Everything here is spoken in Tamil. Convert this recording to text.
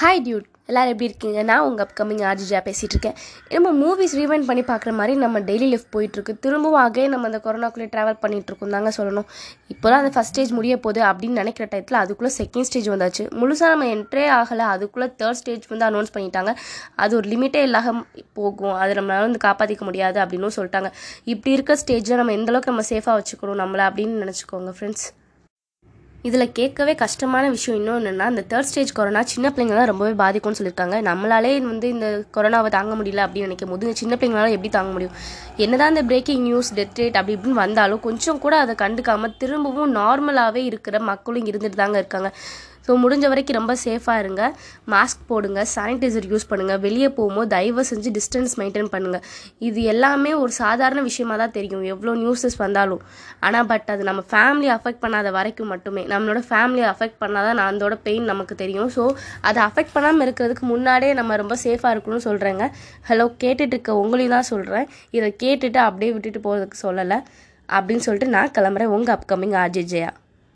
ஹாய் டியூட் எல்லோரும் எப்படி இருக்கீங்க? நான் உங்கள் அப்கமிங் ஆர்ஜிஜா பேசிகிட்டு இருக்கேன். நம்ம மூவிஸ் ரீவைண்ட் பண்ணி பார்க்குற மாதிரி நம்ம டெய்லி லைஃப் போயிட்டுருக்கு. திரும்பவும் ஆகவே நம்ம அந்த கொரோனாக்குள்ளே ட்ராவல் பண்ணிகிட்ருக்கோம் தாங்க சொல்லணும். இப்போலாம் அந்த ஃபஸ்ட் ஸ்டேஜ் முடிய போகுது அப்படின்னு நினைக்கிற டயத்தில் அதுக்குள்ளே செகண்ட் ஸ்டேஜ் வந்தாச்சு. முழுசாக நம்ம என்ட்ரே ஆகலை. அதுக்குள்ளே தேர்ட் ஸ்டேஜ் வந்து அனௌன்ஸ் பண்ணிட்டாங்க. அது ஒரு லிமிட்டே இல்லாமல் போகும். அதை நம்மளால வந்து காப்பாற்றிக்க முடியாது அப்படின்னு சொல்லிட்டாங்க. இப்படி இருக்க ஸ்டேஜில் நம்ம எந்தளவுக்கு நம்ம சேஃபாக வச்சுக்கணும் நம்மளை அப்படின்னு நினச்சிக்கோங்க ஃப்ரெண்ட்ஸ் இதில் கேட்கவே கஷ்டமான விஷயம் இன்னொன்றுன்னா இந்த தேர்ட் ஸ்டேஜ் கொரோனா சின்ன பிள்ளைங்க தான் ரொம்பவே பாதிக்கும்னு சொல்லியிருக்காங்க. நம்மளாலே வந்து இந்த கொரோனாவை தாங்க முடியல அப்படின்னு நினைக்கும் போது சின்ன பிள்ளைங்களால எப்படி தாங்க முடியும்? என்னதான் இந்த பிரேக்கிங் நியூஸ் டெத் ரேட் அப்படி இப்படின்னு வந்தாலும் கொஞ்சம் கூட அதை கண்டுக்காமல் திரும்பவும் நார்மலாகவே இருக்கிற மக்களும் இருந்துட்டு தாங்க இருக்காங்க. ஸோ முடிஞ்ச வரைக்கும் ரொம்ப சேஃபாக இருங்க. மாஸ்க் போடுங்க சானிடைசர் யூஸ் பண்ணுங்கள் வெளியே போகும்போது தயவு செஞ்சு டிஸ்டன்ஸ் மெயின்டைன் பண்ணுங்கள் இது எல்லாமே ஒரு சாதாரண விஷயமாக தான் தெரியும் எவ்வளோ நியூஸஸ் வந்தாலும். ஆனால் பட் அது நம்ம ஃபேமிலி அஃபெக்ட் பண்ணாத வரைக்கும் மட்டுமே நம்மளோட ஃபேமிலியை அஃபெக்ட் பண்ணால் தான் அதோட பெயின் நமக்கு தெரியும். ஸோ அதை அஃபெக்ட் பண்ணாமல் இருக்கிறதுக்கு முன்னாடியே நம்ம ரொம்ப சேஃபாக இருக்கணும்னு சொல்கிறேங்க ஹலோ கேட்டுட்டு இருக்க உங்களையும் தான் சொல்கிறேன் இதை கேட்டுட்டு அப்படியே விட்டுட்டு போகிறதுக்கு சொல்லலை. அப்படின்னு சொல்லிட்டு நான் கிளம்புறேன். உங்கள் அப்கமிங் ஆர்ஜே ஜெயா.